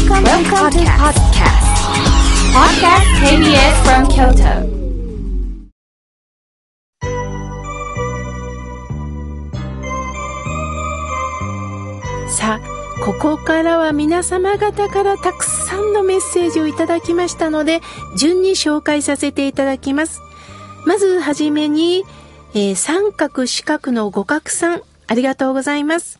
Welcome, Welcome to podcast. Podcast KBS from Kyoto. さあ、ここからは皆様方からたくさんのメッセージをいただきましたので、順に紹介させていただきます。まずはじめに、えー、三角四角の五角さん、ありがとうございます。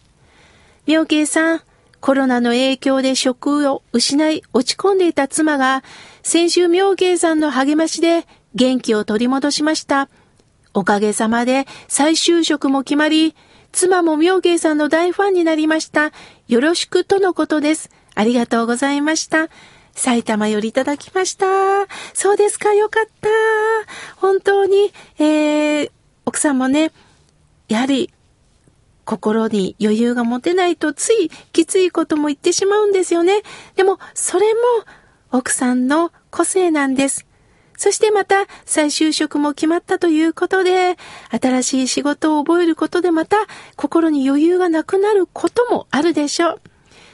妙慶さん、コロナの影響で職を失い落ち込んでいた妻が、先週妙慶さんの励ましで元気を取り戻しました。おかげさまで再就職も決まり、妻も妙慶さんの大ファンになりました。よろしくとのことです。ありがとうございました。埼玉よりいただきました。そうですか、よかった。本当に、えー、奥さんもね、やはり心に余裕が持てないとついきついことも言ってしまうんですよね。でも、それも奥さんの個性なんです。そしてまた再就職も決まったということで、新しい仕事を覚えることでまた心に余裕がなくなることもあるでしょう。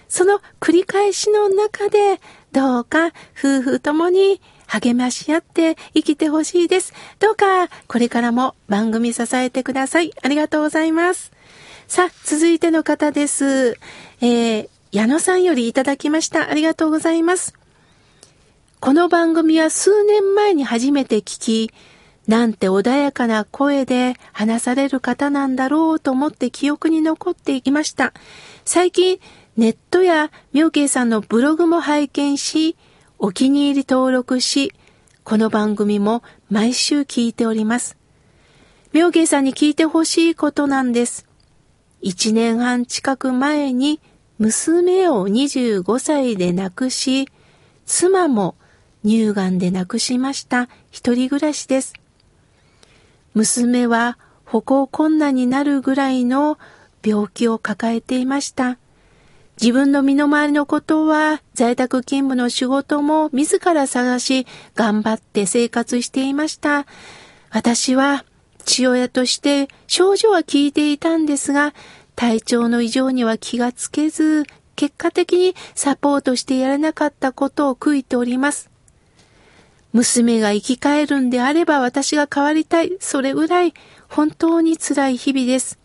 その繰り返しの中で、どうか夫婦ともに励まし合って生きてほしいです。どうかこれからも番組支えてください。ありがとうございます。さあ、続いての方です。えー、矢野さんよりいただきました。ありがとうございます。この番組は数年前に初めて聞き、なんて穏やかな声で話される方なんだろうと思って記憶に残っていきました。最近、ネットや妙慶さんのブログも拝見し、お気に入り登録し、この番組も毎週聞いております。妙慶さんに聞いてほしいことなんです。一年半近く前に娘を25歳で亡くし、妻も乳がんで亡くしました一人暮らしです。娘は歩行困難になるぐらいの病気を抱えていました。自分の身の回りのことは在宅勤務の仕事も自ら探し頑張って生活していました。私は父親として症状は聞いていたんですが、体調の異常には気がつけず、結果的にサポートしてやれなかったことを悔いております。娘が生き返るんであれば私が変わりたい。それぐらい本当に辛い日々です。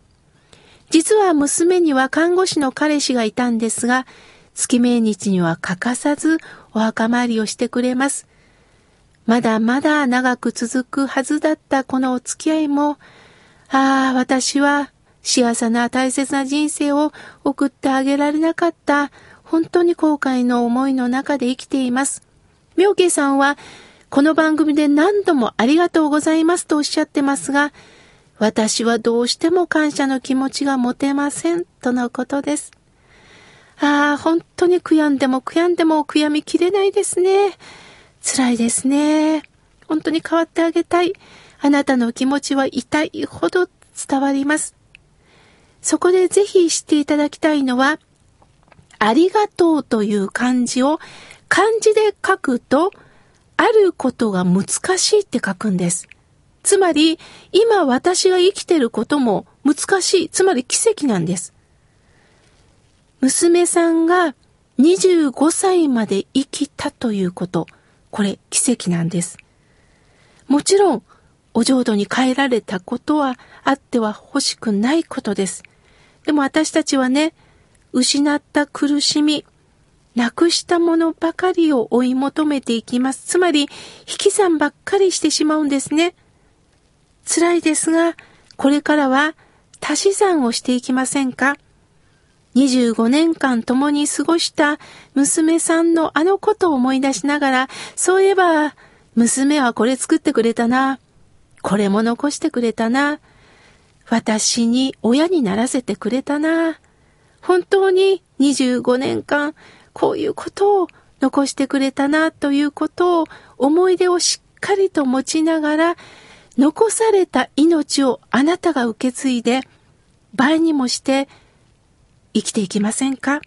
実は娘には看護師の彼氏がいたんですが、月命日には欠かさずお墓参りをしてくれます。まだまだ長く続くはずだったこのお付き合いも、ああ、私は幸せな大切な人生を送ってあげられなかった、本当に後悔の思いの中で生きています。妙慶さんは、この番組で何度もありがとうございますとおっしゃってますが、私はどうしても感謝の気持ちが持てません、とのことです。ああ、本当に悔やんでも悔やんでも悔やみきれないですね。辛いですね。本当に変わってあげたい。あなたの気持ちは痛いほど伝わります。そこでぜひ知っていただきたいのは、ありがとうという漢字を漢字で書くと、あることが難しいって書くんです。つまり、今私が生きてることも難しい。つまり奇跡なんです。娘さんが25歳まで生きたということ。これ奇跡なんです。もちろん、お浄土に帰られたことはあっては欲しくないことです。でも私たちはね、失った苦しみ、なくしたものばかりを追い求めていきます。つまり、引き算ばっかりしてしまうんですね。辛いですが、これからは足し算をしていきませんか？?25 年間共に過ごした娘さんのあのことを思い出しながら、そういえば、娘はこれ作ってくれたな。これも残してくれたな。私に親にならせてくれたな。本当に25年間こういうことを残してくれたなということを思い出をしっかりと持ちながら残された命をあなたが受け継いで倍にもして生きていきませんか？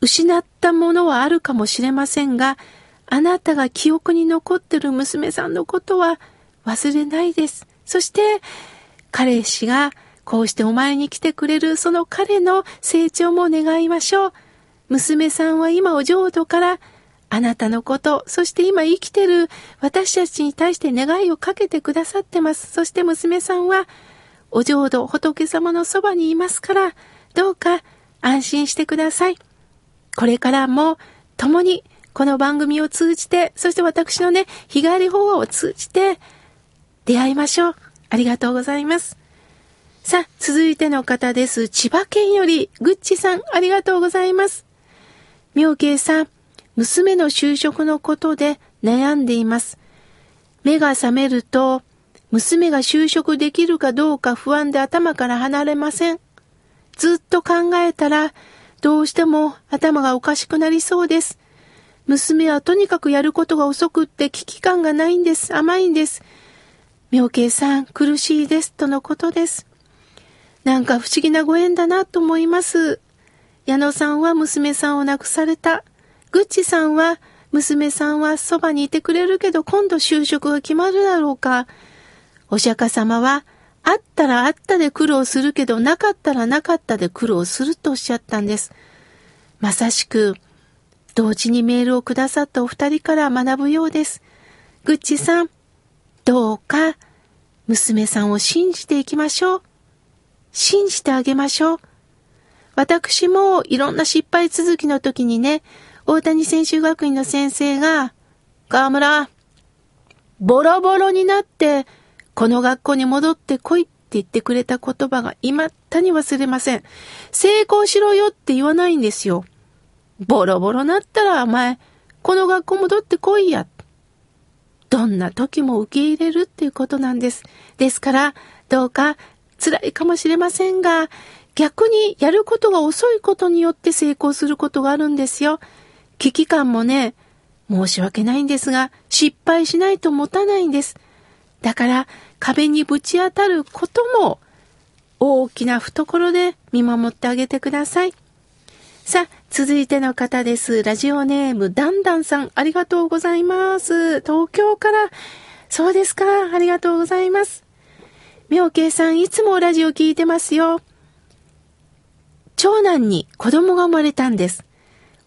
失ったものはあるかもしれませんがあなたが記憶に残ってる娘さんのことは忘れないです。そして、彼氏がこうしてお前に来てくれるその彼の成長も願いましょう。娘さんは今お浄土からあなたのこと、そして今生きてる私たちに対して願いをかけてくださってます。そして娘さんはお浄土仏様のそばにいますから、どうか安心してください。これからも共にこの番組を通じて、そして私のね、日帰り法話を通じて出会いましょう。ありがとうございます。さあ、続いての方です。千葉県より、ぐっちさん、ありがとうございます。妙慶さん、娘の就職のことで悩んでいます。目が覚めると、娘が就職できるかどうか不安で頭から離れません。ずっと考えたら、どうしても頭がおかしくなりそうです。娘はとにかくやることが遅くって危機感がないんです。甘いんです。妙慶さん、苦しいです。とのことです。なんか不思議なご縁だなと思います。矢野さんは娘さんを亡くされた。グッチさんは娘さんはそばにいてくれるけど今度就職が決まるだろうか。お釈迦様は、あったらあったで苦労するけど、なかったらなかったで苦労するとおっしゃったんです。まさしく、同時にメールをくださったお二人から学ぶようです。グッチさん、どうか、娘さんを信じていきましょう。信じてあげましょう。私もいろんな失敗続きの時にね、大谷専修学院の先生が、河村、ボロボロになって、この学校に戻ってこいって言ってくれた言葉が未だに忘れません。成功しろよって言わないんですよ。ボロボロなったらお前、この学校戻ってこいや。どんな時も受け入れるっていうことなんです。ですから、どうか辛いかもしれませんが、逆にやることが遅いことによって成功することがあるんですよ。危機感もね、申し訳ないんですが、失敗しないと持たないんです。だから壁にぶち当たることも大きな懐で見守ってあげてください。さあ、続いての方です。ラジオネーム、ダンダンさん、ありがとうございます。東京から、そうですか、ありがとうございます。妙慶さん、いつもラジオ聞いてますよ。長男に子供が生まれたんです。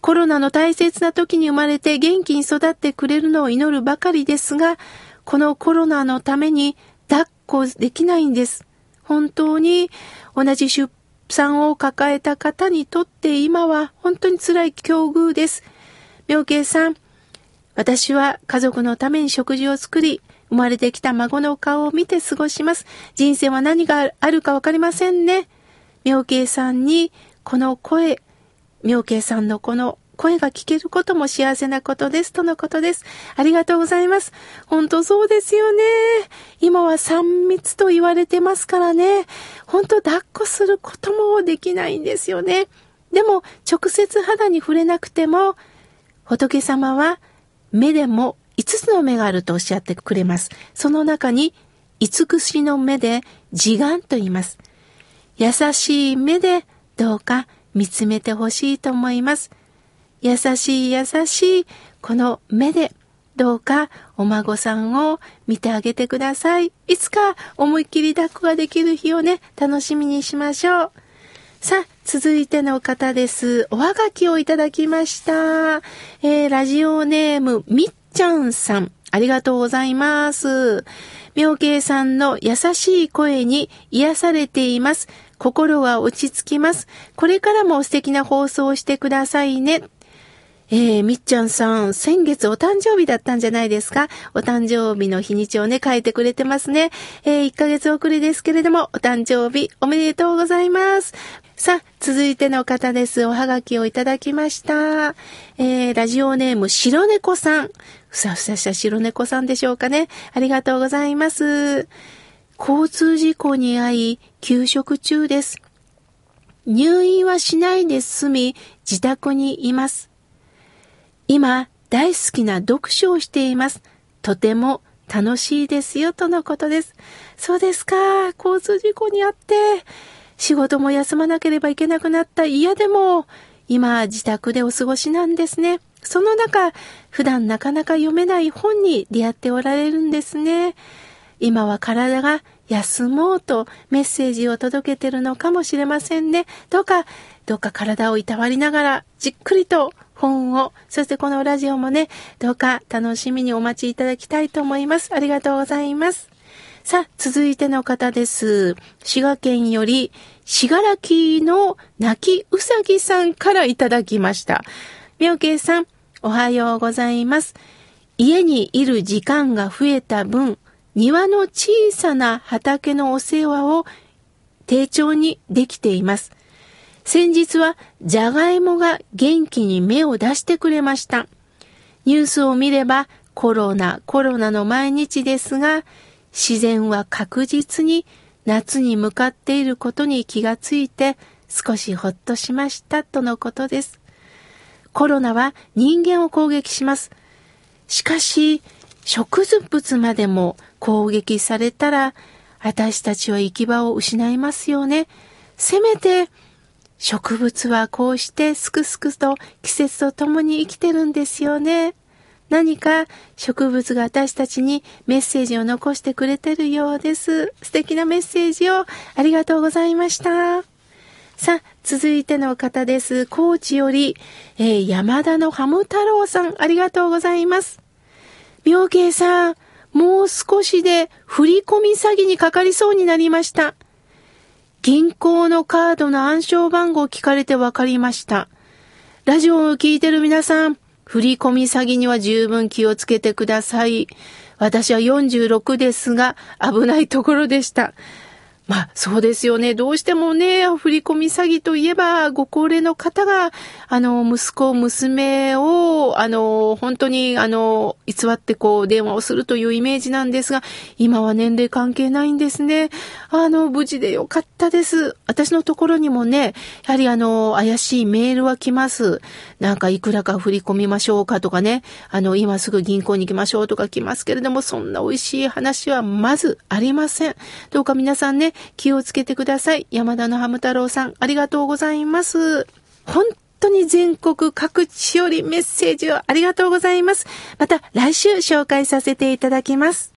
コロナの大切な時に生まれて元気に育ってくれるのを祈るばかりですが、このコロナのために抱っこできないんです。本当に同じ出産を抱えた方にとって今は本当に辛い境遇です。妙慶さん、私は家族のために食事を作り、生まれてきた孫の顔を見て過ごします。人生は何があるかわかりませんね。妙慶さんにこの声、妙慶さんのこの声が聞けることも幸せなことです。とのことです。ありがとうございます。本当そうですよね。今は3密と言われてますからね。本当抱っこすることもできないんですよね。でも、直接肌に触れなくても、仏様は目でも5つの目があるとおっしゃってくれます。その中に、五串の目で自眼と言います。優しい目でどうか見つめてほしいと思います。優しい優しいこの目でどうかお孫さんを見てあげてください。いつか思いっきり抱っこができる日をね、楽しみにしましょう。さあ、続いての方です。おはがきをいただきました。えー、ラジオネーム、みっちゃんさん。ありがとうございます。妙慶さんの優しい声に癒されています。心が落ち着きます。これからも素敵な放送をしてくださいね。えー、みっちゃんさん、先月お誕生日だったんじゃないですか？お誕生日の日にちをね、書いてくれてますね。えー、1ヶ月遅れですけれども、お誕生日おめでとうございます。さあ、続いての方です。おはがきをいただきました。えー、ラジオネーム、白猫さん。ふさふさした白猫さんでしょうかね。ありがとうございます。交通事故に遭い、休職中です。入院はしないで済み、自宅にいます。今、大好きな読書をしています。とても楽しいですよ、とのことです。そうですか。交通事故にあって、仕事も休まなければいけなくなった嫌でも、今自宅でお過ごしなんですね。その中、普段なかなか読めない本に出会っておられるんですね。今は体が休もうとメッセージを届けてるのかもしれませんね。どうかどうか体をいたわりながら、じっくりと本を、そしてこのラジオもね、どうか楽しみにお待ちいただきたいと思います。ありがとうございます。さあ、続いての方です。滋賀県より、しがらきの泣きうさぎさんからいただきました。みょうけいさん、おはようございます。家にいる時間が増えた分、庭の小さな畑のお世話を丁重にできています。先日はじゃがいもが元気に芽を出してくれました。ニュースを見ればコロナ、コロナの毎日ですが、自然は確実に夏に向かっていることに気がついて少しほっとしましたとのことです。コロナは人間を攻撃します。しかし、植物までも攻撃されたら、私たちは行き場を失いますよね。せめて、植物はこうしてすくすくと季節とともに生きてるんですよね。何か植物が私たちにメッセージを残してくれてるようです。素敵なメッセージをありがとうございました。さあ、続いての方です。高知より、えー、山田のハム太郎さん、ありがとうございます。妙慶さん、もう少しで振り込み詐欺にかかりそうになりました。銀行のカードの暗証番号を聞かれて分かりました。ラジオを聞いてる皆さん、振り込み詐欺には十分気をつけてください。私は46ですが、危ないところでした。まあ、そうですよね。どうしてもね、振り込み詐欺といえば、ご高齢の方が、あの、息子、娘を、あの、本当に、あの、偽ってこう、電話をするというイメージなんですが、今は年齢関係ないんですね。あの、無事でよかったです。私のところにもね、やはりあの、怪しいメールは来ます。なんか、いくらか振り込みましょうかとかね、あの、今すぐ銀行に行きましょうとか来ますけれども、そんな美味しい話はまずありません。どうか皆さんね、気をつけてください。山田のハム太郎さん、ありがとうございます。本当に全国各地よりメッセージをありがとうございます。また来週紹介させていただきます。